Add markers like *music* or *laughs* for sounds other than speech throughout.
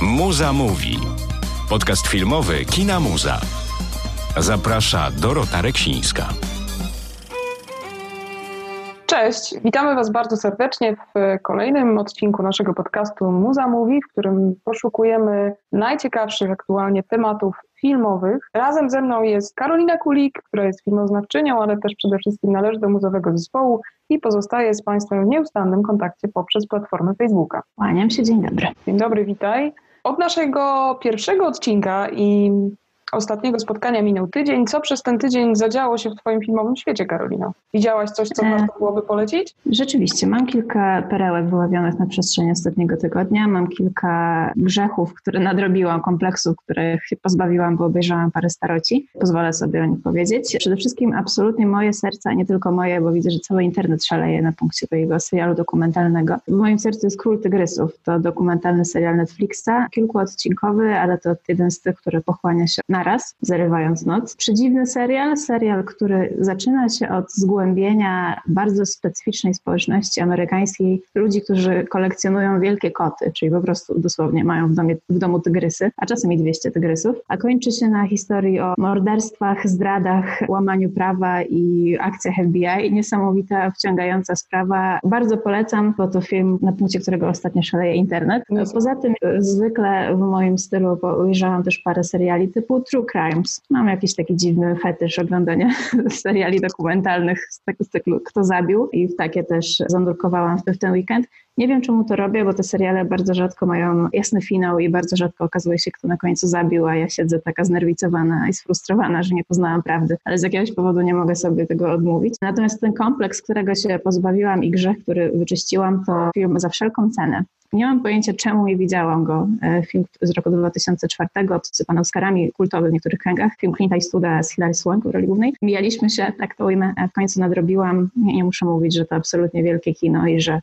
Muza mówi. Podcast filmowy Kina Muza. Zaprasza Dorota Reksińska. Cześć, witamy Was bardzo serdecznie w kolejnym odcinku naszego podcastu Muza Mówi, w którym poszukujemy najciekawszych aktualnie tematów filmowych. Razem ze mną jest Karolina Kulik, która jest filmoznawczynią, ale też przede wszystkim należy do muzowego zespołu i pozostaje z Państwem w nieustannym kontakcie poprzez platformę Facebooka. Kłaniam się, dzień dobry. Dzień dobry, witaj. Od naszego pierwszego odcinka i ostatniego spotkania minął tydzień. Co przez ten tydzień zadziało się w Twoim filmowym świecie, Karolino? Widziałaś coś, co e, warto byłoby polecić? Rzeczywiście, mam kilka perełek wyławionych na przestrzeni ostatniego tygodnia. Mam kilka grzechów, które nadrobiłam, kompleksów, których się pozbawiłam, bo obejrzałam parę staroci. Pozwolę sobie o nich powiedzieć. Przede wszystkim absolutnie moje serce, a nie tylko moje, bo widzę, że cały internet szaleje na punkcie tego serialu dokumentalnego. W moim sercu jest Król Tygrysów. To dokumentalny serial Netflixa, kilkuodcinkowy, ale to jeden z tych, który pochłania się na naraz, zarywając noc. Przedziwny serial, serial, który zaczyna się od zgłębienia bardzo specyficznej społeczności amerykańskiej, ludzi, którzy kolekcjonują wielkie koty, czyli po prostu dosłownie mają w, domie, w domu tygrysy, a czasem i 200 tygrysów, a kończy się na historii o morderstwach, zdradach, łamaniu prawa i akcjach FBI. Niesamowita, wciągająca sprawa. Bardzo polecam, bo to film, na punkcie którego ostatnio szaleje internet. Poza tym zwykle w moim stylu, bo ujrzałam też parę seriali typu True Crimes. Mam jakiś taki dziwny fetysz oglądania *laughs* seriali dokumentalnych z tego cyklu Kto zabił i w takie też zanurkowałam w ten weekend. Nie wiem, czemu to robię, bo te seriale bardzo rzadko mają jasny finał i bardzo rzadko okazuje się, kto na końcu zabił, a ja siedzę taka znerwicowana i sfrustrowana, że nie poznałam prawdy, ale z jakiegoś powodu nie mogę sobie tego odmówić. Natomiast ten kompleks, którego się pozbawiłam i grzech, który wyczyściłam, to film za wszelką cenę. Nie mam pojęcia, czemu nie widziałam go. E, film z roku 2004, obsypany Oscarami, kultowy w niektórych kręgach. Film Clint Eastwooda z Hilary Swank roli głównej. Mijaliśmy się, tak to ujmę, w końcu nadrobiłam. Nie, nie muszę mówić, że to absolutnie wielkie kino i że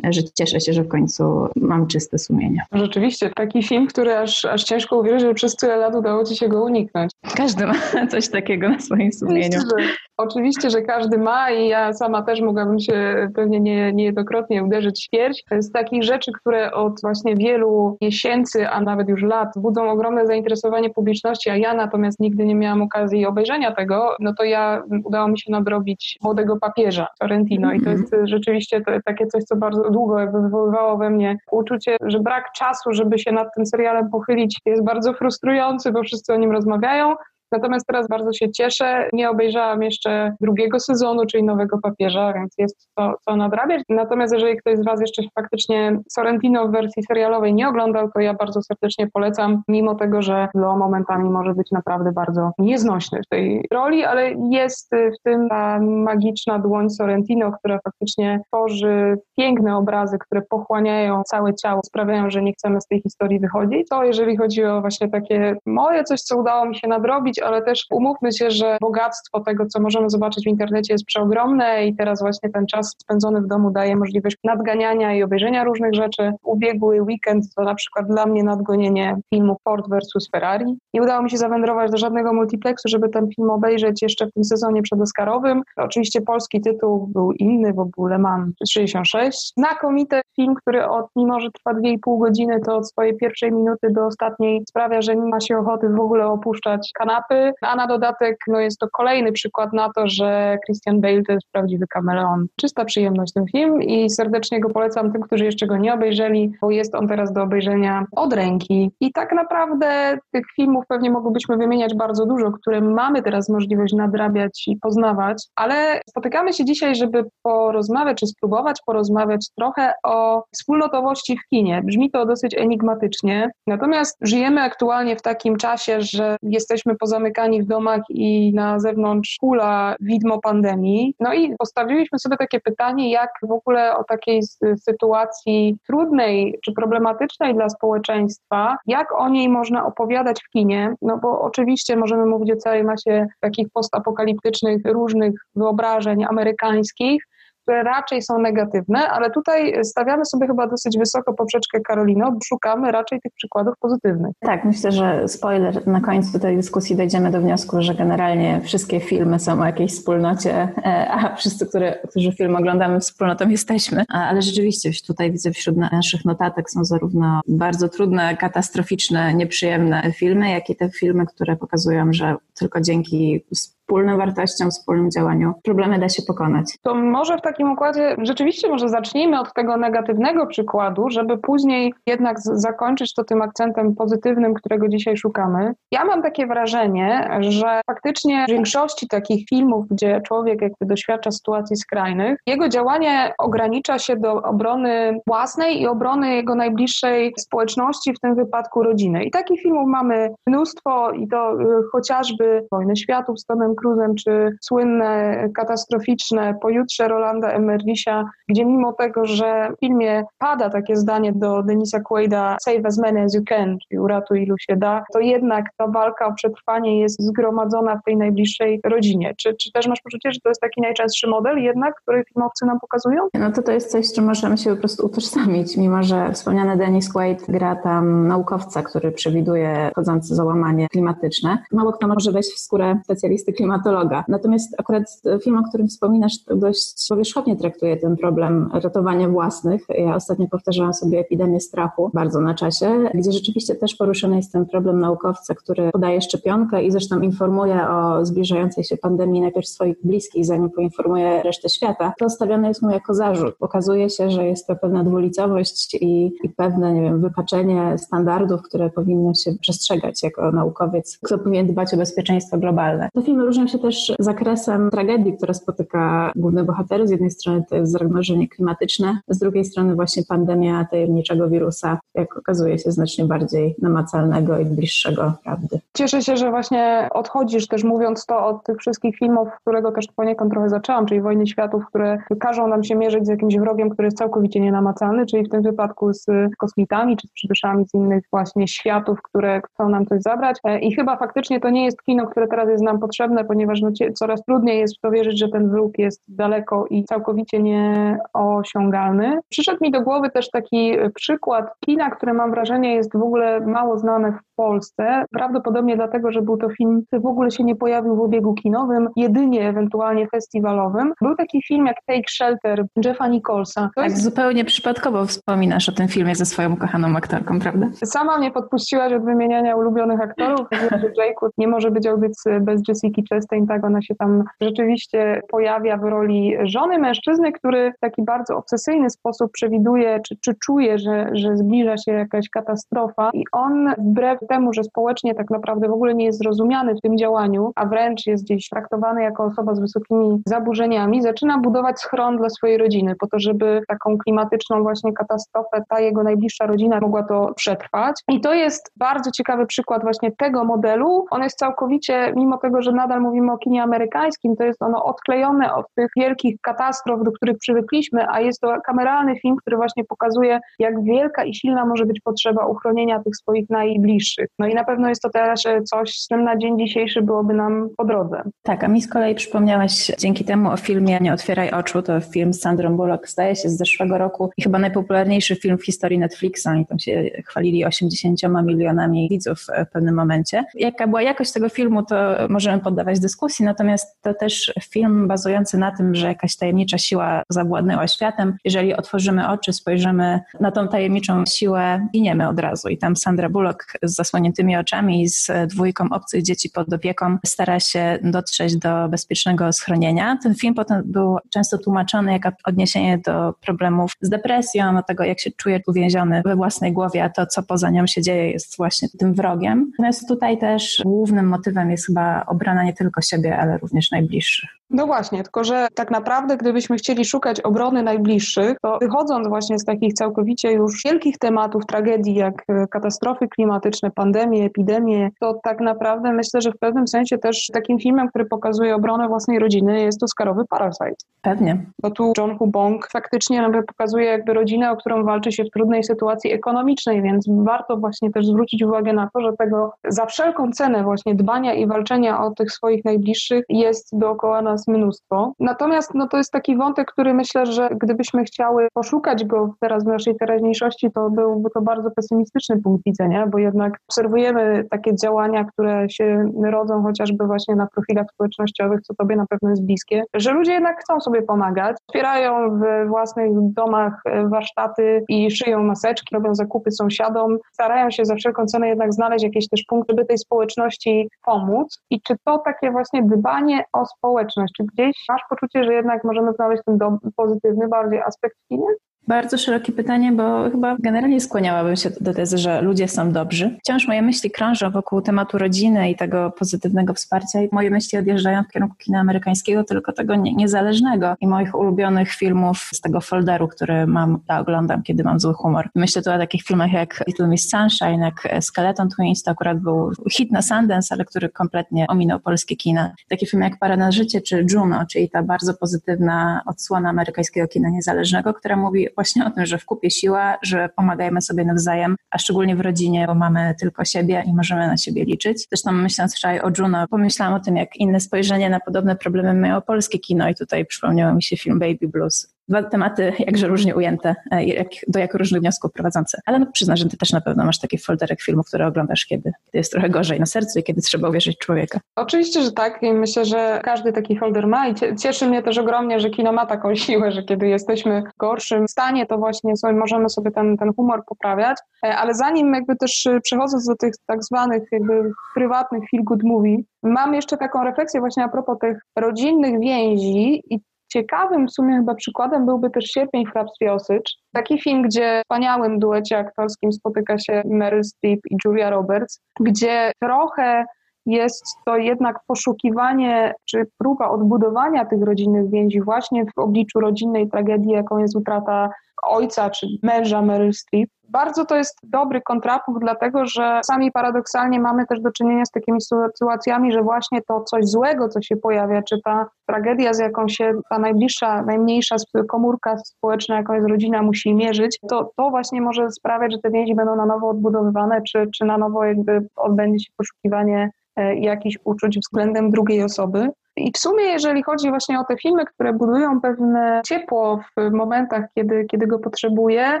że cieszę się, że w końcu mam czyste sumienie. Rzeczywiście, taki film, który aż, aż ciężko uwierzyć, że przez tyle lat udało Ci się go uniknąć. Każdy ma *laughs* coś takiego na swoim sumieniu. Oczywiście, że, oczywiście, że każdy ma i ja sama też mogłabym się pewnie nie, niejednokrotnie uderzyć w pierś. Z takich rzeczy, które od właśnie wielu miesięcy, a nawet już lat budzą ogromne zainteresowanie publiczności, a ja natomiast nigdy nie miałam okazji obejrzenia tego, no to ja udało mi się nadrobić Młodego Papieża Sorrentino i to jest rzeczywiście to, takie coś, co bardzo długo jakby wywoływało we mnie uczucie, że brak czasu, żeby się nad tym serialem pochylić jest bardzo frustrujący, bo wszyscy o nim rozmawiają, Natomiast teraz bardzo się cieszę. Nie obejrzałam jeszcze drugiego sezonu, czyli Nowego Papieża, więc jest to, co nadrabiać. Natomiast jeżeli ktoś z Was jeszcze faktycznie Sorrentino w wersji serialowej nie oglądał, to ja bardzo serdecznie polecam, mimo tego, że Lo momentami może być naprawdę bardzo nieznośny w tej roli, ale jest w tym ta magiczna dłoń Sorrentino, która faktycznie tworzy piękne obrazy, które pochłaniają całe ciało, sprawiają, że nie chcemy z tej historii wychodzić. To jeżeli chodzi o właśnie takie moje coś, co udało mi się nadrobić, ale też umówmy się, że bogactwo tego, co możemy zobaczyć w internecie jest przeogromne i teraz właśnie ten czas spędzony w domu daje możliwość nadganiania i obejrzenia różnych rzeczy. Ubiegły weekend to na przykład dla mnie nadgonienie filmu Ford vs Ferrari. Nie udało mi się zawędrować do żadnego multiplexu, żeby ten film obejrzeć jeszcze w tym sezonie przedoscarowym. Oczywiście polski tytuł był inny, bo był Le Mans 66. Znakomity film, który od, mimo że trwa 2,5 godziny, to od swojej pierwszej minuty do ostatniej sprawia, że nie ma się ochoty w ogóle opuszczać kanapy a na dodatek no jest to kolejny przykład na to, że Christian Bale to jest prawdziwy kameleon. Czysta przyjemność ten film i serdecznie go polecam tym, którzy jeszcze go nie obejrzeli, bo jest on teraz do obejrzenia od ręki. I tak naprawdę tych filmów pewnie mogłybyśmy wymieniać bardzo dużo, które mamy teraz możliwość nadrabiać i poznawać, ale spotykamy się dzisiaj, żeby porozmawiać, czy spróbować porozmawiać trochę o wspólnotowości w kinie. Brzmi to dosyć enigmatycznie, natomiast żyjemy aktualnie w takim czasie, że jesteśmy poza pozamykani w domach i na zewnątrz kula widmo pandemii. No i postawiliśmy sobie takie pytanie, jak w ogóle o takiej sytuacji trudnej czy problematycznej dla społeczeństwa, jak o niej można opowiadać w kinie, no bo oczywiście możemy mówić o całej masie takich postapokaliptycznych różnych wyobrażeń amerykańskich, raczej są negatywne, ale tutaj stawiamy sobie chyba dosyć wysoko poprzeczkę Karolino, szukamy raczej tych przykładów pozytywnych. Tak, myślę, że spoiler, na końcu tej dyskusji dojdziemy do wniosku, że generalnie wszystkie filmy są o jakiejś wspólnocie, e, a wszyscy, które, którzy film oglądamy, wspólnotą jesteśmy. Ale rzeczywiście tutaj widzę wśród naszych notatek są zarówno bardzo trudne, katastroficzne, nieprzyjemne filmy, jak i te filmy, które pokazują, że tylko dzięki wspólnym wartościom, wspólnym działaniu problemy da się pokonać. To może w takim układzie rzeczywiście może zacznijmy od tego negatywnego przykładu, żeby później jednak zakończyć to tym akcentem pozytywnym, którego dzisiaj szukamy. Ja mam takie wrażenie, że faktycznie w większości takich filmów, gdzie człowiek jakby doświadcza sytuacji skrajnych, jego działanie ogranicza się do obrony własnej i obrony jego najbliższej społeczności, w tym wypadku rodziny. I takich filmów mamy mnóstwo i to y, chociażby Wojny Światów z Tomem Cruzem, czy słynne, katastroficzne Pojutrze Rolanda Emerlisia, gdzie mimo tego, że w filmie pada takie zdanie do Denisa Quaida save as many as you can, czyli uratuj ilu się da, to jednak ta walka o przetrwanie jest zgromadzona w tej najbliższej rodzinie. Czy, czy też masz poczucie, że to jest taki najczęstszy model jednak, który filmowcy nam pokazują? No to to jest coś, z czym możemy się po prostu utożsamić, mimo że wspomniany Denis Quaid gra tam naukowca, który przewiduje wchodzące załamanie klimatyczne. Mało kto może wejść w skórę specjalisty klimatycznego klimatologa. Natomiast akurat film, o którym wspominasz, dość powierzchownie traktuje ten problem ratowania własnych. Ja ostatnio powtarzałam sobie epidemię strachu bardzo na czasie, gdzie rzeczywiście też poruszony jest ten problem naukowca, który podaje szczepionkę i zresztą informuje o zbliżającej się pandemii najpierw swoich bliskich, zanim poinformuje resztę świata. To stawiane jest mu jako zarzut. Okazuje się, że jest to pewna dwulicowość i, i pewne, nie wiem, wypaczenie standardów, które powinno się przestrzegać jako naukowiec, kto powinien dbać o bezpieczeństwo globalne. To filmy różnią się też zakresem tragedii, która spotyka główne bohatery. Z jednej strony to jest zamrożenie klimatyczne, z drugiej strony właśnie pandemia tajemniczego wirusa, jak okazuje się znacznie bardziej namacalnego i bliższego prawdy. Cieszę się, że właśnie odchodzisz też mówiąc to od tych wszystkich filmów, którego też poniekąd trochę zaczęłam, czyli Wojny Światów, które każą nam się mierzyć z jakimś wrogiem, który jest całkowicie nienamacalny, czyli w tym wypadku z kosmitami czy z przybyszami z innych właśnie światów, które chcą nam coś zabrać. E, I chyba faktycznie to nie jest kino, które teraz jest nam potrzebne, ponieważ no, coraz trudniej jest w to wierzyć, że ten wróg jest daleko i całkowicie nieosiągalny. Przyszedł mi do głowy też taki przykład kina, które mam wrażenie jest w ogóle mało znane w Polsce. Prawdopodobnie dlatego, że był to film, który w ogóle się nie pojawił w obiegu kinowym, jedynie ewentualnie festiwalowym. Był taki film jak Take Shelter Jeffa Nicholsa. To tak, jest... zupełnie przypadkowo wspominasz o tym filmie ze swoją ukochaną aktorką, prawda? Sama mnie podpuściłaś od wymieniania ulubionych aktorów, że Jake'u nie może być audycji bez Jessica Chastain, tak ona się tam rzeczywiście pojawia w roli żony mężczyzny, który w taki bardzo obsesyjny sposób przewiduje, czy, czy czuje, że, że zbliża się jakaś katastrofa i on wbrew temu, że społecznie tak naprawdę w ogóle nie jest zrozumiany w tym działaniu, a wręcz jest gdzieś traktowany jako osoba z wysokimi zaburzeniami, zaczyna budować schron dla swojej rodziny, po to, żeby taką klimatyczną właśnie katastrofę ta jego najbliższa rodzina mogła to przetrwać. I to jest bardzo ciekawy przykład właśnie tego modelu. On jest całkowicie, mimo tego, że nadal mówimy o kinie amerykańskim, to jest ono odklejone od tych wielkich katastrof, do których przywykliśmy, a jest to kameralny film, który właśnie pokazuje, jak wielka i silna może być potrzeba uchronienia tych swoich najbliższych. No i na pewno jest to też coś, z czym na dzień dzisiejszy byłoby nam po drodze. Tak, a mi z kolei przypomniałaś dzięki temu o filmie Nie otwieraj oczu, to film z Sandrą Bullock, zdaje się, z zeszłego roku i chyba najpopularniejszy film w historii Netflixa. i tam się chwalili 80 milionami widzów w pewnym momencie. Jaka była jakość tego filmu, to możemy poddawać dyskusji, natomiast to też film bazujący na tym, że jakaś tajemnicza siła zawładnęła światem. Jeżeli otworzymy oczy, spojrzymy na tą tajemniczą siłę, giniemy od razu. I tam Sandra Bullock z zasłoniętymi oczami, z dwójką obcych dzieci pod opieką stara się dotrzeć do bezpiecznego schronienia. Ten film potem był często tłumaczony jako odniesienie do problemów z depresją, do tego, jak się czuje uwięziony we własnej głowie, a to, co poza nią się dzieje, jest właśnie tym wrogiem. Natomiast tutaj też głównym motywem jest chyba obrana nie tylko siebie, ale również najbliższych. No właśnie, tylko że tak naprawdę, gdybyśmy chcieli szukać obrony najbliższych, to wychodząc właśnie z takich całkowicie już wielkich tematów tragedii, jak e, katastrofy klimatyczne, pandemie, epidemie, to tak naprawdę myślę, że w pewnym sensie też takim filmem, który pokazuje obronę własnej rodziny, jest Oscarowy Parasite. Pewnie. Bo tu John Hubong faktycznie nawet pokazuje jakby rodzinę, o którą walczy się w trudnej sytuacji ekonomicznej, więc warto właśnie też zwrócić uwagę na to, że tego za wszelką cenę właśnie dbania i walczenia o tych swoich najbliższych jest dookoła nas nas mnóstwo. Natomiast no, to jest taki wątek, który myślę, że gdybyśmy chciały poszukać go teraz w naszej teraźniejszości, to byłby to bardzo pesymistyczny punkt widzenia, bo jednak obserwujemy takie działania, które się rodzą chociażby właśnie na profilach społecznościowych, co tobie na pewno jest bliskie, że ludzie jednak chcą sobie pomagać, otwierają w własnych domach e, warsztaty i szyją maseczki, robią zakupy sąsiadom, starają się za wszelką cenę jednak znaleźć jakieś też punkty, żeby tej społeczności pomóc. I czy to takie właśnie dbanie o społeczność, czy gdzieś masz poczucie, że jednak możemy znaleźć ten pozytywny bardziej aspekt w kinie? Bardzo szerokie pytanie, bo chyba generalnie skłaniałabym się do tezy, że ludzie są dobrzy. Wciąż moje myśli krążą wokół tematu rodziny i tego pozytywnego wsparcia i moje myśli odjeżdżają w kierunku kina amerykańskiego, tylko tego nie, niezależnego i moich ulubionych filmów z tego folderu, który mam, ja oglądam, kiedy mam zły humor. Myślę tu o takich filmach jak Little Miss Sunshine, jak Skeleton Twins, to akurat był hit na Sundance, ale który kompletnie ominął polskie kina. Takie filmy jak Para na życie czy Juno, czyli ta bardzo pozytywna odsłona amerykańskiego kina niezależnego, która mówi właśnie o tym, że w kupie siła, że pomagajmy sobie nawzajem, a szczególnie w rodzinie, bo mamy tylko siebie i możemy na siebie liczyć. Zresztą myśląc wczoraj o Juno, pomyślałam o tym, jak inne spojrzenie na podobne problemy mają polskie kino i tutaj przypomniał mi się film Baby Blues dwa tematy jakże różnie ujęte, e, jak, do jak różnych wniosków prowadzące. Ale no, że ty też na pewno masz taki folderek filmów, które oglądasz, kiedy, kiedy jest trochę gorzej na sercu i kiedy trzeba uwierzyć człowieka. Oczywiście, że tak i myślę, że każdy taki folder ma i cieszy mnie też ogromnie, że kino ma taką *laughs* siłę, że kiedy jesteśmy w gorszym stanie, to właśnie sobie, możemy sobie ten, ten humor poprawiać. E, ale zanim jakby też e, przechodząc do tych tak zwanych jakby prywatnych feel good movie, mam jeszcze taką refleksję właśnie a propos tych rodzinnych więzi i Ciekawym w sumie chyba przykładem byłby też Sierpień w hrabstwie Osycz. Taki film, gdzie w wspaniałym duecie aktorskim spotyka się Meryl Streep i Julia Roberts, gdzie trochę jest to jednak poszukiwanie czy próba odbudowania tych rodzinnych więzi właśnie w obliczu rodzinnej tragedii, jaką jest utrata ojca czy męża Meryl Streep. Bardzo to jest dobry kontrapunkt, dlatego że sami paradoksalnie mamy też do czynienia z takimi sytuacjami, że właśnie to coś złego, co się pojawia, czy ta tragedia, z jaką się ta najbliższa, najmniejsza komórka społeczna, jaką jest rodzina, musi mierzyć, to, to właśnie może sprawiać, że te więzi będą na nowo odbudowywane, czy, czy na nowo jakby odbędzie się poszukiwanie e, jakichś uczuć względem drugiej osoby. I w sumie, jeżeli chodzi właśnie o te filmy, które budują pewne ciepło w momentach, kiedy, kiedy go potrzebuje,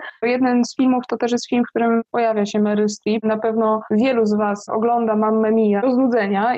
jeden z filmów to też jest film, w którym pojawia się Meryl Streep. Na pewno wielu z Was ogląda Mamma Mia do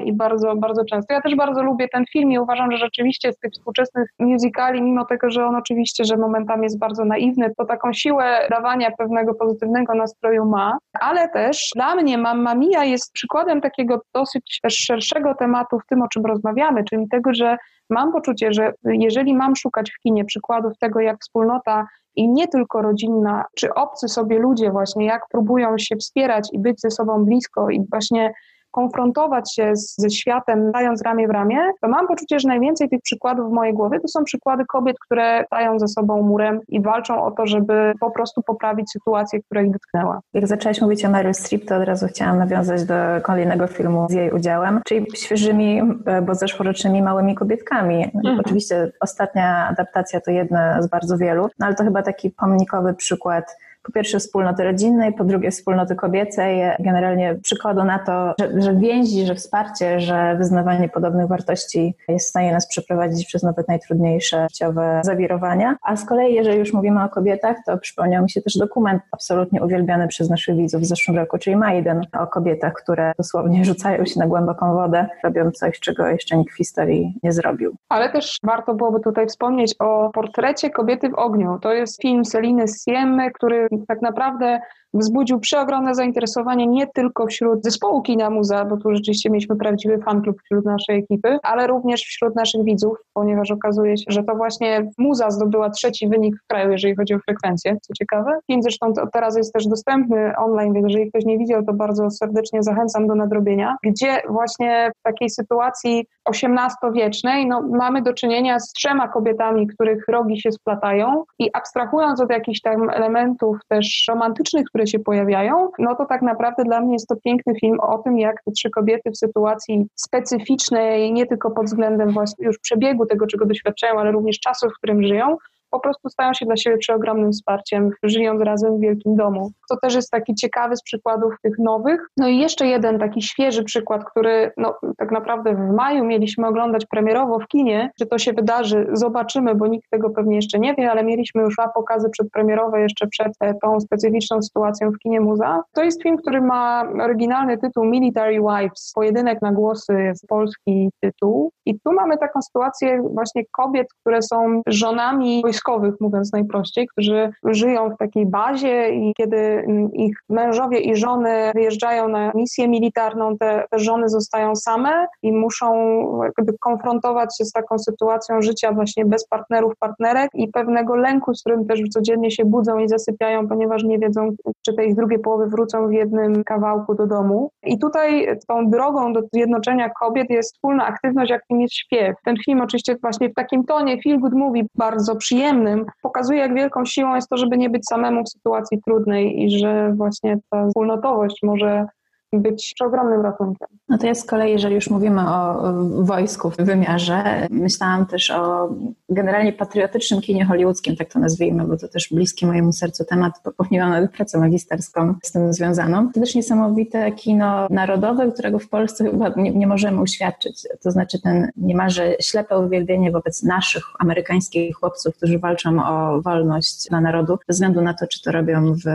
i bardzo, bardzo często. Ja też bardzo lubię ten film i uważam, że rzeczywiście z tych współczesnych musicali, mimo tego, że on oczywiście, że momentami jest bardzo naiwny, to taką siłę dawania pewnego pozytywnego nastroju ma, ale też dla mnie Mamma Mia jest przykładem takiego dosyć też szerszego tematu w tym, o czym rozmawiamy, czyli tego, że mam poczucie, że jeżeli mam szukać w kinie przykładów tego, jak wspólnota i nie tylko rodzinna, czy obcy sobie ludzie właśnie, jak próbują się wspierać i być ze sobą blisko i właśnie konfrontować się z, ze światem, dając ramię w ramię, to mam poczucie, że najwięcej tych przykładów w mojej głowie to są przykłady kobiet, które stają ze sobą murem i walczą o to, żeby po prostu poprawić sytuację, która ich dotknęła. Jak zaczęłaś mówić o Meryl Streep, to od razu chciałam nawiązać do kolejnego filmu z jej udziałem, czyli świeżymi, e, bo zeszłorocznymi małymi kobietkami. Mhm. Oczywiście ostatnia adaptacja to jedna z bardzo wielu, no ale to chyba taki pomnikowy przykład po pierwsze wspólnoty rodzinnej, po drugie wspólnoty kobiecej, generalnie przykładu na to, że, że więzi, że wsparcie, że wyznawanie podobnych wartości jest w stanie nas przeprowadzić przez nawet najtrudniejsze życiowe zawirowania. A z kolei, jeżeli już mówimy o kobietach, to przypomniał mi się też dokument absolutnie uwielbiany przez naszych widzów w zeszłym roku, czyli Maiden, o kobietach, które dosłownie rzucają się na głęboką wodę, robią coś, czego jeszcze nikt w historii nie zrobił. Ale też warto byłoby tutaj wspomnieć o portrecie kobiety w ogniu. To jest film Seliny Siemy, który tak naprawdę wzbudził przeogromne zainteresowanie nie tylko wśród zespołu Kina Muza, bo tu rzeczywiście mieliśmy prawdziwy fanklub wśród naszej ekipy, ale również wśród naszych widzów, ponieważ okazuje się, że to właśnie Muza zdobyła trzeci wynik w kraju, jeżeli chodzi o frekwencję, co ciekawe. Film zresztą teraz jest też dostępny online, więc jeżeli ktoś nie widział, to bardzo serdecznie zachęcam do nadrobienia, gdzie właśnie w takiej sytuacji XVIII-wiecznej no, mamy do czynienia z trzema kobietami, których rogi się splatają i abstrahując od jakichś tam elementów też romantycznych, które się pojawiają, no to tak naprawdę dla mnie jest to piękny film o tym, jak te trzy kobiety w sytuacji specyficznej, nie tylko pod względem właśnie już przebiegu tego, czego doświadczają, ale również czasu, w którym żyją, po prostu stają się dla siebie przeogromnym wsparciem, żyjąc razem w wielkim domu. To też jest taki ciekawy z przykładów tych nowych. No i jeszcze jeden taki świeży przykład, który no, tak naprawdę w maju mieliśmy oglądać premierowo w kinie. Czy to się wydarzy, zobaczymy, bo nikt tego pewnie jeszcze nie wie, ale mieliśmy już dwa pokazy przedpremierowe jeszcze przed e, tą specyficzną sytuacją w kinie Muza. To jest film, który ma oryginalny tytuł Military Wives, pojedynek na głosy jest polski tytuł. I tu mamy taką sytuację właśnie kobiet, które są żonami mówiąc najprościej, którzy żyją w takiej bazie i kiedy mm, ich mężowie i żony wyjeżdżają na misję militarną, te, te żony zostają same i muszą jakby konfrontować się z taką sytuacją życia właśnie bez partnerów, partnerek i pewnego lęku, z którym też codziennie się budzą i zasypiają, ponieważ nie wiedzą, czy te ich drugie połowy wrócą w jednym kawałku do domu. I tutaj tą drogą do zjednoczenia kobiet jest wspólna aktywność, jakim jest śpiew. Ten film oczywiście właśnie w takim tonie feel good movie bardzo przyjemnym pokazuje, jak wielką siłą jest to, żeby nie być samemu w sytuacji trudnej i że właśnie ta wspólnotowość może być ogromnym ratunkiem. No to jest z kolei, jeżeli już mówimy o wojsku w wymiarze, myślałam też o generalnie patriotycznym kinie hollywoodzkim, tak to nazwijmy, bo to też bliski mojemu sercu temat, popełniłam nawet pracę magisterską z tym związaną. To też niesamowite kino narodowe, którego w Polsce chyba nie, nie możemy uświadczyć. To znaczy ten niemalże ślepe uwielbienie wobec naszych amerykańskich chłopców, którzy walczą o wolność dla narodu, bez względu na to, czy to robią w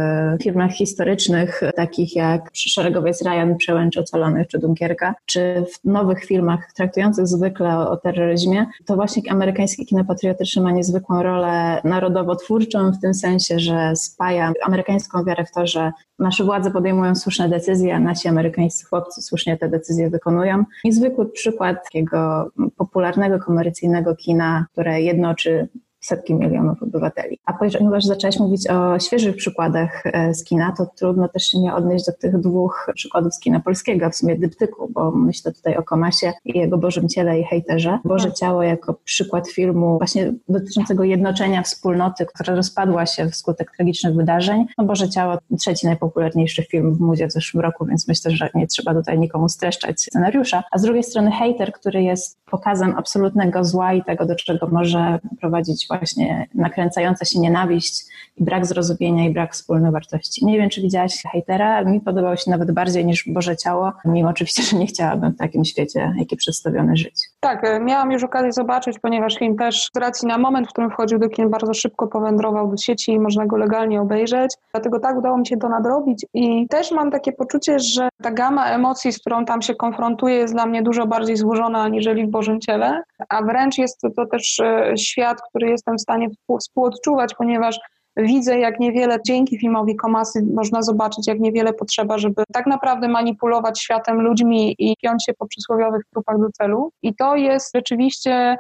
filmach historycznych, takich jak Szeregowiec Ryan, Przełęcz Ocalonych czy Dunkierka, czy w nowych filmach traktujących zwykle o, o terroryzmie, to właśnie amerykańskie kino patriotyczne ma niezwykłą rolę narodowo-twórczą w tym sensie, że spaja amerykańską wiarę w to, że nasze władze podejmują słuszne decyzje, a nasi amerykańscy chłopcy słusznie te decyzje wykonują. Niezwykły przykład takiego popularnego, komercyjnego kina, które jednoczy setki milionów obywateli. A ponieważ zaczęłaś mówić o świeżych przykładach e, z kina, to trudno też się nie odnieść do tych dwóch przykładów z kina polskiego, w sumie dyptyku, bo myślę tutaj o Komasie i jego Bożym Ciele i Hejterze. Boże tak. Ciało jako przykład filmu właśnie dotyczącego jednoczenia wspólnoty, która rozpadła się wskutek tragicznych wydarzeń. No Boże Ciało, trzeci najpopularniejszy film w muzie w zeszłym roku, więc myślę, że nie trzeba tutaj nikomu streszczać scenariusza. A z drugiej strony Hejter, który jest pokazem absolutnego zła i tego, do czego może prowadzić właśnie nakręcająca się nienawiść i brak zrozumienia i brak wspólnych wartości. Nie wiem, czy widziałaś hejtera, mi podobał się nawet bardziej niż Boże Ciało, mimo oczywiście, że nie chciałabym w takim świecie, jaki przedstawiony żyć. Tak, e, miałam już okazję zobaczyć, ponieważ film też z racji na moment, w którym wchodził do kin, bardzo szybko powędrował do sieci i można go legalnie obejrzeć. Dlatego tak udało mi się to nadrobić i też mam takie poczucie, że ta gama emocji, z którą tam się konfrontuję, jest dla mnie dużo bardziej złożona aniżeli w Bożym Ciele, a wręcz jest to też e, świat, który jestem w stanie współodczuwać, ponieważ widzę, jak niewiele dzięki filmowi Komasy można zobaczyć, jak niewiele potrzeba, żeby tak naprawdę manipulować światem, ludźmi i piąć się po przysłowiowych trupach do celu. I to jest rzeczywiście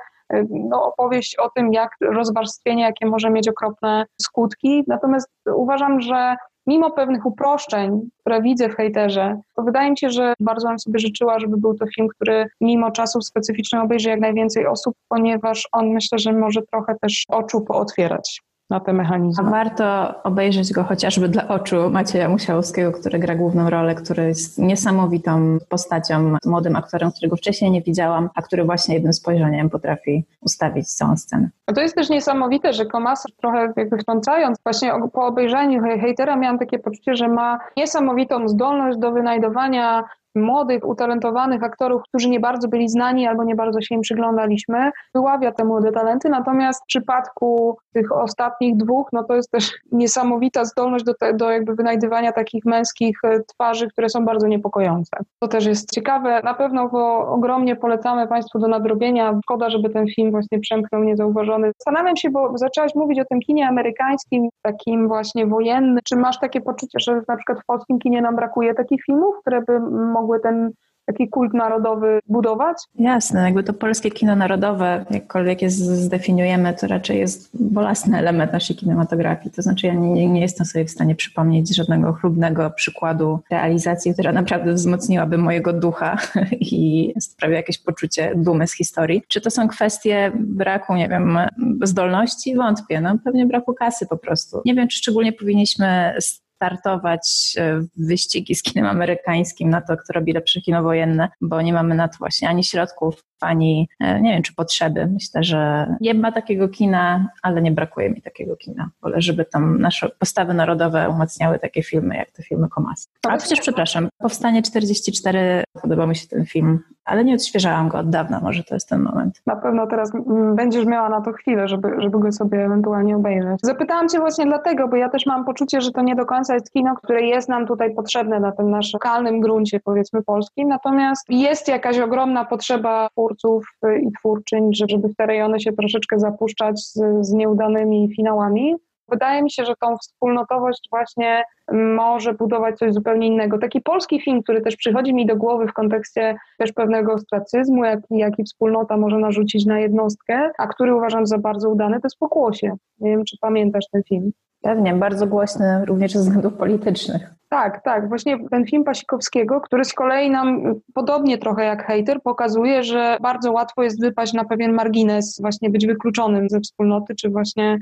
no, opowieść o tym, jak rozwarstwienie, jakie może mieć okropne skutki. Natomiast uważam, że mimo pewnych uproszczeń, które widzę w hejterze, to wydaje mi się, że bardzo bym sobie życzyła, żeby był to film, który mimo czasów specyficznych obejrzy jak najwięcej osób, ponieważ on myślę, że może trochę też oczu pootwierać na te mechanizmy. A warto obejrzeć go chociażby dla oczu Macieja Musiałowskiego, który gra główną rolę, który jest niesamowitą postacią, młodym aktorem, którego wcześniej nie widziałam, a który właśnie jednym spojrzeniem potrafi ustawić całą scenę. No to jest też niesamowite, że Komas trochę jakby wtrącając, właśnie po obejrzeniu hejtera miałam takie poczucie, że ma niesamowitą zdolność do wynajdowania młodych, utalentowanych aktorów, którzy nie bardzo byli znani albo nie bardzo się im przyglądaliśmy, wyławia te młode talenty. Natomiast w przypadku tych ostatnich dwóch, no to jest też *laughs* niesamowita zdolność do, te, do jakby wynajdywania takich męskich e, twarzy, które są bardzo niepokojące. To też jest ciekawe. Na pewno go ogromnie polecamy Państwu do nadrobienia. Szkoda, żeby ten film właśnie przemknął niezauważony. Zastanawiam się, bo zaczęłaś mówić o tym kinie amerykańskim, takim właśnie wojennym. Czy masz takie poczucie, że na przykład w polskim kinie nam brakuje takich filmów, które by mogły mogły ten taki kult narodowy budować? Jasne, jakby to polskie kino narodowe, jakkolwiek je zdefiniujemy, to raczej jest bolesny element naszej kinematografii. To znaczy ja nie, nie jestem sobie w stanie przypomnieć żadnego chlubnego przykładu realizacji, która naprawdę wzmocniłaby mojego ducha *laughs* i sprawia jakieś poczucie dumy z historii. Czy to są kwestie braku, nie wiem, zdolności? Wątpię. No, pewnie braku kasy po prostu. Nie wiem, czy szczególnie powinniśmy startować e, w wyścigi z kinem amerykańskim na to, kto robi lepsze kino wojenne, bo nie mamy na to właśnie ani środków, ani e, nie wiem, czy potrzeby. Myślę, że nie ma takiego kina, ale nie brakuje mi takiego kina. Wolę, żeby tam nasze postawy narodowe umacniały takie filmy, jak te filmy Komas. A przecież, przepraszam, Powstanie 44 podobał mi się ten film, ale nie odświeżałam go od dawna, może to jest ten moment. Na pewno teraz będziesz miała na to chwilę, żeby, żeby go sobie ewentualnie obejrzeć. Zapytałam Cię właśnie dlatego, bo ja też mam poczucie, że to nie do końca jest kino, które jest nam tutaj potrzebne na tym naszym lokalnym gruncie, powiedzmy polskim, natomiast jest jakaś ogromna potrzeba twórców i twórczyń, żeby w te rejony się troszeczkę zapuszczać z, z nieudanymi finałami. Wydaje mi się, że tą wspólnotowość właśnie może budować coś zupełnie innego. Taki polski film, który też przychodzi mi do głowy w kontekście też pewnego ostracyzmu, jaki, jaki wspólnota może narzucić na jednostkę, a który uważam za bardzo udany, to jest Pokłosie. Nie wiem, czy pamiętasz ten film. Pewnie, bardzo głośny również ze względów politycznych. Tak, tak. Właśnie ten film Pasikowskiego, który z kolei nam, podobnie trochę jak hater, pokazuje, że bardzo łatwo jest wypaść na pewien margines, właśnie być wykluczonym ze wspólnoty, czy właśnie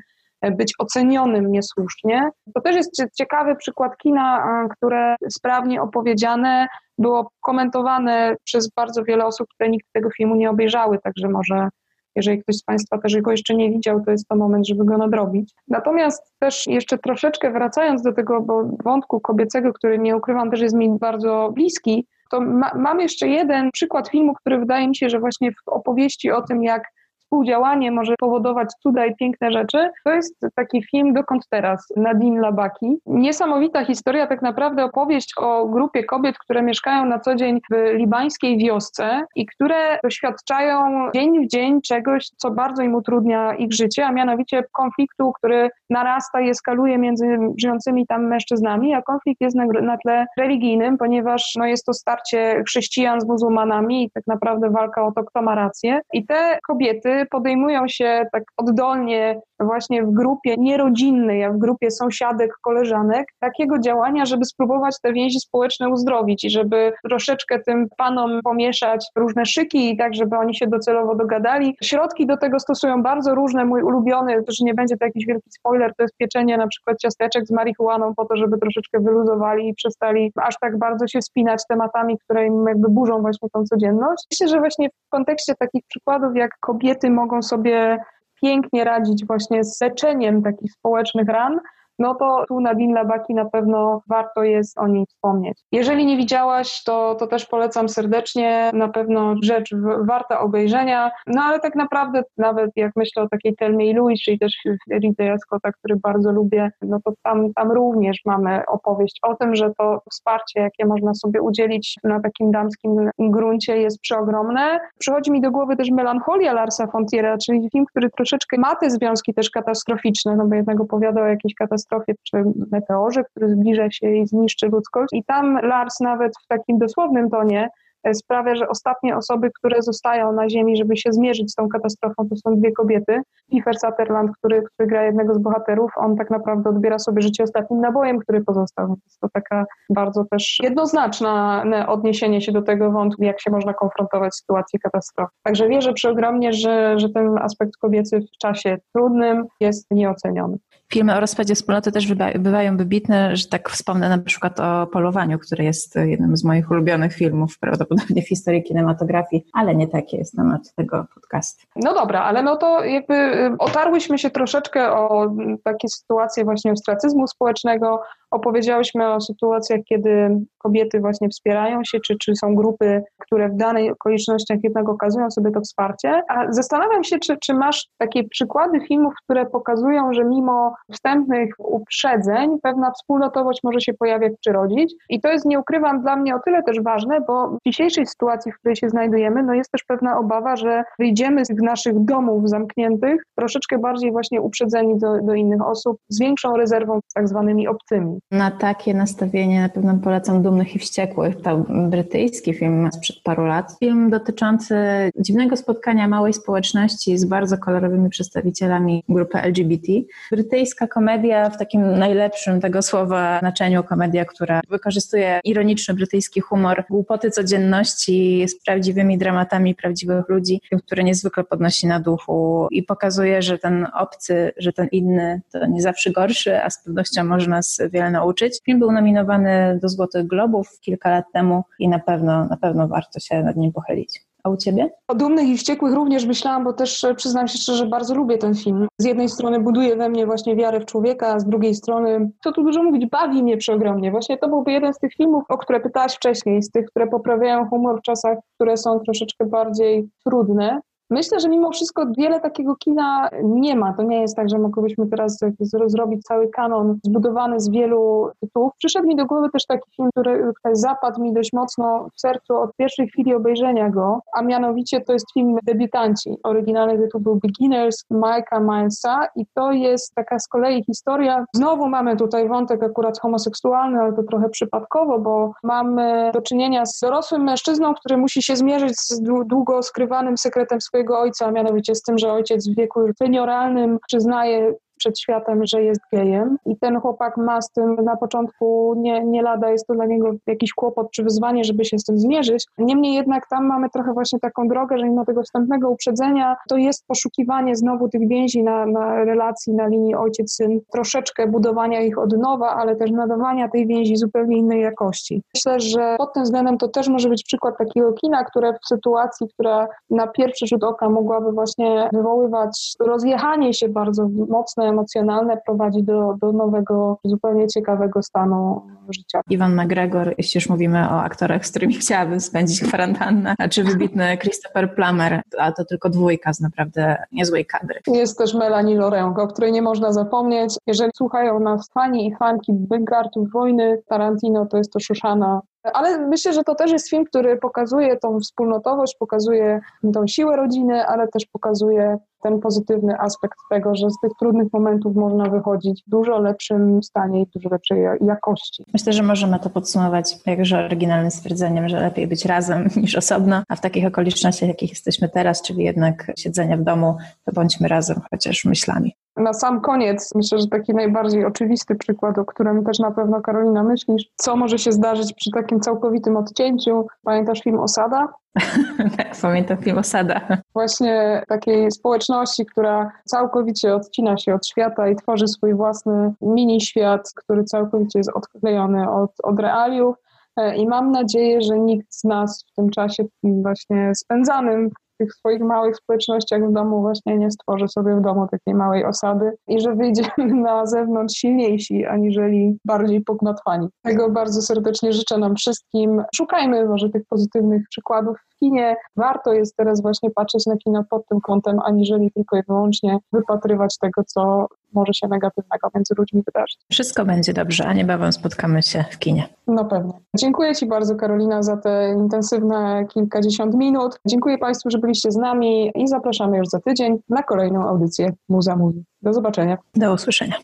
być ocenionym niesłusznie. To też jest ciekawy przykład kina, które sprawnie opowiedziane było komentowane przez bardzo wiele osób, które nigdy tego filmu nie obejrzały, także może jeżeli ktoś z Państwa też go jeszcze nie widział, to jest to moment, żeby go nadrobić. Natomiast też jeszcze troszeczkę wracając do tego bo wątku kobiecego, który nie ukrywam też jest mi bardzo bliski, to ma, mam jeszcze jeden przykład filmu, który wydaje mi się, że właśnie w opowieści o tym, jak współdziałanie może powodować cuda i piękne rzeczy. To jest taki film Dokąd teraz? Nadine Labaki. Niesamowita historia, tak naprawdę opowieść o grupie kobiet, które mieszkają na co dzień w libańskiej wiosce i które doświadczają dzień w dzień czegoś, co bardzo im utrudnia ich życie, a mianowicie konfliktu, który narasta i eskaluje między żyjącymi tam mężczyznami, a konflikt jest na, na tle religijnym, ponieważ no, jest to starcie chrześcijan z muzułmanami i tak naprawdę walka o to, kto ma rację. I te kobiety podejmują się tak oddolnie właśnie w grupie nierodzinnej, a w grupie sąsiadek, koleżanek, takiego działania, żeby spróbować te więzi społeczne uzdrowić i żeby troszeczkę tym panom pomieszać różne szyki i tak, żeby oni się docelowo dogadali. Środki do tego stosują bardzo różne. Mój ulubiony, to że nie będzie to jakiś wielki spoiler, to jest pieczenie na przykład ciasteczek z marihuaną po to, żeby troszeczkę wyluzowali i przestali aż tak bardzo się spinać tematami, które im jakby burzą właśnie tą codzienność. Myślę, że właśnie w kontekście takich przykładów, jak kobiety mogą sobie pięknie radzić właśnie z leczeniem takich społecznych ran, no to tu Nadine Labaki na pewno warto jest o niej wspomnieć. Jeżeli nie widziałaś, to, to też polecam serdecznie, na pewno rzecz warta obejrzenia, no ale tak naprawdę nawet jak myślę o takiej Telmie Louis, czyli też Ridleya Scotta, który bardzo lubię, no to tam, tam również mamy opowieść o tym, że to wsparcie, jakie można sobie udzielić na takim damskim gruncie jest przeogromne. Przychodzi mi do głowy też Melancholia Larsa Fontiera, czyli film, który troszeczkę ma te związki też katastroficzne, no bo jednak opowiada o jakiejś katastrofie katastrofie czy meteorze, który zbliża się i zniszczy ludzkość. I tam Lars nawet w takim dosłownym tonie sprawia, że ostatnie osoby, które zostają na Ziemi, żeby się zmierzyć z tą katastrofą, to są dwie kobiety. Kiefer Sutherland, który, który gra jednego z bohaterów, on tak naprawdę odbiera sobie życie ostatnim nabojem, który pozostał. Jest to taka bardzo też jednoznaczne odniesienie się do tego wątku, jak się można konfrontować z sytuacją katastrofy. Także wierzę przeogromnie, że, że ten aspekt kobiecy w czasie trudnym jest nieoceniony. Filmy o rozpadzie wspólnoty też bywają wybitne, że tak wspomnę na przykład o Polowaniu, który jest jednym z moich ulubionych filmów prawdopodobnie w historii kinematografii, ale nie taki jest temat tego podcastu. No dobra, ale no to jakby y, otarłyśmy się troszeczkę o takie sytuacje właśnie ostracyzmu społecznego, opowiedziałyśmy o sytuacjach, kiedy kobiety właśnie wspierają się, czy, czy są grupy, które w danej okolicznościach jednak okazują sobie to wsparcie. A zastanawiam się, czy, czy masz takie przykłady filmów, które pokazują, że mimo wstępnych uprzedzeń pewna wspólnotowość może się pojawiać czy rodzić. I to jest, nie ukrywam, dla mnie o tyle też ważne, bo w dzisiejszej sytuacji, w której się znajdujemy, no jest też pewna obawa, że wyjdziemy z naszych domów zamkniętych troszeczkę bardziej właśnie uprzedzeni do, do innych osób, z większą rezerwą tak zwanymi obcymi. Na takie nastawienie na pewno polecam Dumnych i Wściekłych. To brytyjski film sprzed paru lat. Film dotyczący dziwnego spotkania małej społeczności z bardzo kolorowymi przedstawicielami grupy LGBT. Brytyjska komedia w takim najlepszym tego słowa znaczeniu, komedia, która wykorzystuje ironiczny brytyjski humor, głupoty codzienności z prawdziwymi dramatami prawdziwych ludzi, który niezwykle podnosi na duchu i pokazuje, że ten obcy, że ten inny to nie zawsze gorszy, a z pewnością może nas wiele nauczyć. Film był nominowany do Złotych Globów kilka lat temu i na pewno, na pewno warto się nad nim pochylić. A u ciebie? O Dumnych i Wściekłych również myślałam, bo też e, przyznam się szczerze, bardzo lubię ten film. Z jednej strony buduje we mnie właśnie wiarę w człowieka, a z drugiej strony, co tu dużo mówić, bawi mnie przeogromnie. Właśnie to byłby jeden z tych filmów, o które pytałaś wcześniej, z tych, które poprawiają humor w czasach, które są troszeczkę bardziej trudne. Myślę, że mimo wszystko wiele takiego kina nie ma. To nie jest tak, że moglibyśmy teraz zrobić cały kanon zbudowany z wielu tytułów. Przyszedł mi do głowy też taki film, który zapadł mi dość mocno w sercu od pierwszej chwili obejrzenia go, a mianowicie to jest film Debiutanci. Oryginalny tytuł był Beginners Mike'a Milesa i to jest taka z kolei historia. Znowu mamy tutaj wątek akurat homoseksualny, ale to trochę przypadkowo, bo mamy do czynienia z dorosłym mężczyzną, który musi się zmierzyć z długo skrywanym sekretem swojego swojego ojca, a mianowicie z tym, że ojciec w wieku senioralnym przyznaje przed światem, że jest gejem i ten chłopak ma z tym na początku nie, nie lada, jest to dla niego jakiś kłopot czy wyzwanie, żeby się z tym zmierzyć. Niemniej jednak tam mamy trochę właśnie taką drogę, że mimo tego wstępnego uprzedzenia to jest poszukiwanie znowu tych więzi na, na relacji na linii ojciec-syn, troszeczkę budowania ich od nowa, ale też nadawania tej więzi zupełnie innej jakości. Myślę, że pod tym względem to też może być przykład takiego kina, które w sytuacji, która na pierwszy rzut oka mogłaby właśnie wywoływać rozjechanie się bardzo mocne emocjonalne prowadzi do, do nowego, zupełnie ciekawego stanu życia. Iwan McGregor, jeśli już mówimy o aktorach, z którymi chciałabym spędzić kwarantannę, czy wybitny Christopher Plummer, a to tylko dwójka z naprawdę niezłej kadry. Jest też Melanie o której nie można zapomnieć. Jeżeli słuchają nas fani i fanki Bynkartów Wojny, Tarantino to jest to Szuszana ale myślę, że to też jest film, który pokazuje tą wspólnotowość, pokazuje tą siłę rodziny, ale też pokazuje ten pozytywny aspekt tego, że z tych trudnych momentów można wychodzić w dużo lepszym stanie i dużo lepszej jakości. Myślę, że możemy to podsumować jakże oryginalnym stwierdzeniem, że lepiej być razem *laughs* niż osobno, a w takich okolicznościach, jakich jesteśmy teraz, czyli jednak siedzenie w domu, to bądźmy razem chociaż myślami. Na sam koniec, myślę, że taki najbardziej oczywisty przykład, o którym też na pewno Karolina myślisz, co może się zdarzyć przy takim całkowitym odcięciu. Pamiętasz film Osada? *laughs* tak, pamiętam film Osada. Właśnie takiej społeczności, która całkowicie odcina się od świata i tworzy swój własny mini świat, który całkowicie jest odklejony od, od realiów. E, I mam nadzieję, że nikt z nas w tym czasie właśnie spędzanym tych swoich małych społecznościach w domu właśnie nie stworzy sobie w domu takiej małej osady i że wyjdziemy *laughs* na zewnątrz silniejsi, aniżeli bardziej pogmatwani. Tego bardzo serdecznie życzę nam wszystkim. Szukajmy może tych pozytywnych przykładów kinie. Warto jest teraz właśnie patrzeć na kino pod tym kątem, aniżeli tylko i wyłącznie wypatrywać tego, co może się negatywnego między ludźmi wydarzyć. Wszystko będzie dobrze, a niebawem spotkamy się w kinie. No pewnie. Dziękuję Ci bardzo, Karolina, za te intensywne kilkadziesiąt minut. Dziękuję Państwu, że byliście z nami i zapraszamy już za tydzień na kolejną audycję Muza Mówi. Do zobaczenia. Do usłyszenia.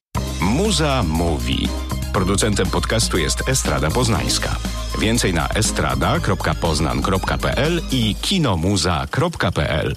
Muza Mówi. Producentem podcastu jest Estrada Poznańska. Więcej na estrada.poznan.pl i kinomuza.pl.